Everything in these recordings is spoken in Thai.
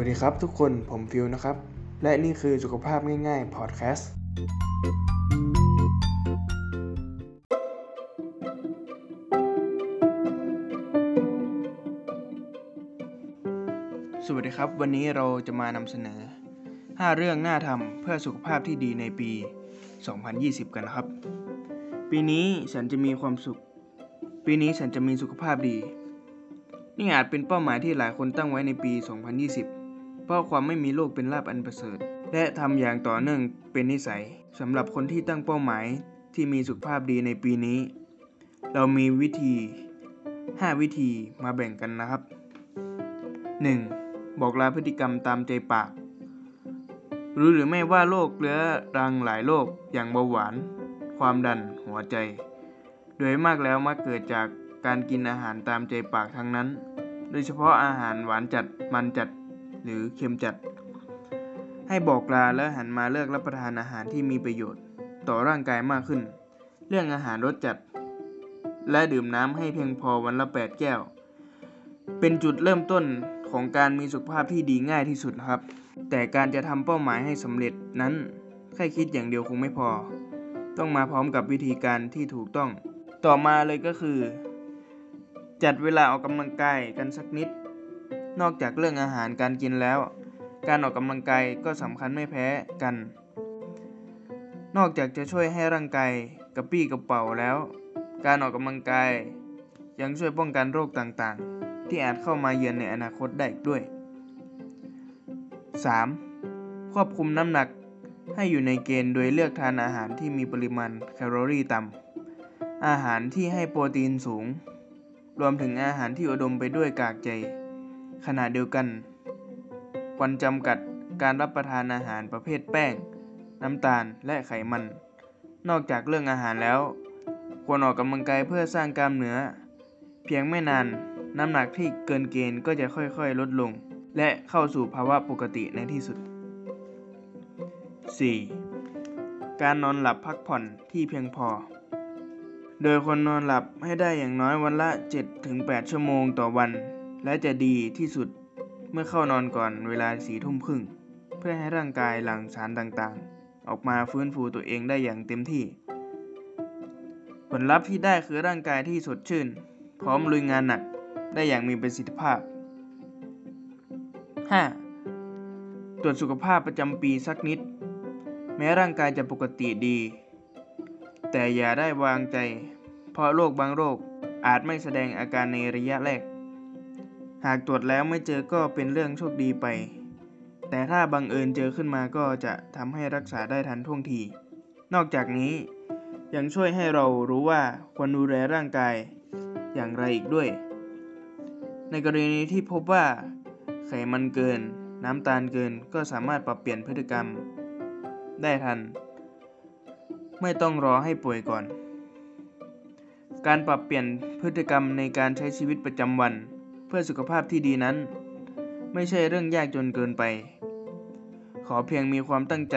วัสดีครับทุกคนผมฟิวนะครับ และนี่คือสุขภาพง่ายๆพอดแคสต์สวัสดีครับ วันนี้เราจะมานำเสนอ 5 เรื่องน่าทำเพื่อสุขภาพที่ดีในปี 2020 กันนะครับ ปีนี้ฉันจะมีความสุข ปีนี้ฉันจะมีสุขภาพดีนี่อาจเป็นเป้าหมายที่หลายคนตั้งไว้ในปี 2020 เพราะความไม่มีโรคเป็นลาภอันประเสริฐ และทำอย่างต่อเนื่องเป็นนิสัยสำหรับคนที่ตั้งเป้าหมายที่มีสุขภาพดีในปีนี้ เรามีวิธี 5 วิธีมาแบ่งกันนะครับ 1. บอกลาพฤติกรรมตามใจปาก รู้หรือไม่ว่าโรคเรื้อรังหลายโรคอย่างเบาหวาน ความดันหัวใจ โดยมากแล้วมักเกิดจากการกินอาหารตามใจปากทั้งนั้น โดยเฉพาะอาหารหวานจัดมันจัด หรือเค็มจัด ให้บอกลาและหันมาเลือกรับประทานอาหารที่มีประโยชน์ ต่อร่างกายมากขึ้น เรื่องอาหารรสจัด และดื่มน้ำให้เพียงพอวันละ 8 แก้ว เป็นจุดเริ่มต้นของการมีสุขภาพที่ดีง่ายที่สุดครับ แต่การจะทำเป้าหมายให้สำเร็จนั้นแค่คิดอย่างเดียวคงไม่พอ ต้องมาพร้อมกับวิธีการที่ถูกต้อง ต่อมาเลยก็คือ จัดเวลาออกกำลังกายกันสักนิด นอกจากเรื่องอาหารการกินแล้ว การออกกำลังกายก็สำคัญไม่แพ้กัน นอกจากจะช่วยให้ร่างกายกระปี้กระเป๋าแล้ว การออกกำลังกายยังช่วยป้องกันโรคต่างๆ ที่อาจเข้ามาเยือนในอนาคตได้อีกด้วย 3. ควบคุมน้ำหนักให้อยู่ในเกณฑ์โดยเลือกทานอาหารที่มีปริมาณแคลอรี่ต่ำ อาหารที่ให้โปรตีนสูง รวมถึงอาหารที่อุดมไปด้วยกากใย ขณะเดียวกัน ควรจำกัดการรับประทานอาหารประเภทแป้ง น้ำตาลและไขมัน นอกจากเรื่องอาหารแล้ว ควรออกกำลังกายเพื่อสร้างกล้ามเนื้อ เพียงไม่นานน้ำหนักที่เกินเกณฑ์ก็จะค่อยๆ ลดลง และเข้าสู่ภาวะปกติในที่สุด 4. การนอนหลับพักผ่อนที่เพียงพอ โดยคนนอนหลับให้ได้อย่างน้อยวันละ 7-8 ชั่วโมงต่อวัน และจะดีที่สุดเมื่อเข้านอนก่อนเวลาสี่ทุ่มครึ่ง เพื่อให้ร่างกายหลั่งสารต่างๆ ออกมาฟื้นฟูตัวเองได้อย่างเต็มที่ ผลลัพธ์ที่ได้คือร่างกายที่สดชื่น พร้อมลุยงานหนักได้อย่างมีประสิทธิภาพ 5. ตรวจสุขภาพประจำปีสักนิด แม้ร่างกายจะปกติดี แต่อย่าได้วางใจ เพราะโรคบางโรคอาจไม่แสดงอาการในระยะแรก หากตรวจแล้วไม่เจอก็เป็นเรื่องโชคดีไป แต่ถ้าบังเอิญเจอขึ้นมาก็จะทำให้รักษาได้ทันท่วงที นอกจากนี้ยังช่วยให้เรารู้ว่าควรดูแลร่างกายอย่างไรอีกด้วย ในกรณีที่พบว่าไขมันเกิน น้ำตาลเกินก็สามารถปรับเปลี่ยนพฤติกรรม ได้ทัน ไม่ต้องรอให้ป่วยก่อน การปรับเปลี่ยนพฤติกรรมในการใช้ชีวิตประจำวัน เพื่อสุขภาพที่ดีนั้น ไม่ใช่เรื่องยากจนเกินไป ขอเพียงมีความตั้งใจ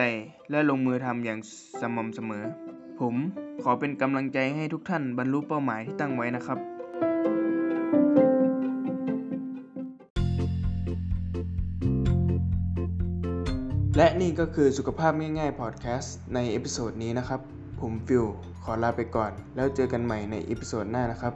และลงมือทำอย่างสม่ำเสมอ ผมขอเป็นกำลังใจให้ทุกท่านบรรลุเป้าหมายที่ตั้งไว้นะครับและนี่ก็คือสุขภาพง่ายๆพอดแคสต์ใน episode นี้นะครับ ผมฟิลขอลาไปก่อน แล้วเจอกันใหม่ใน episode หน้านะครับ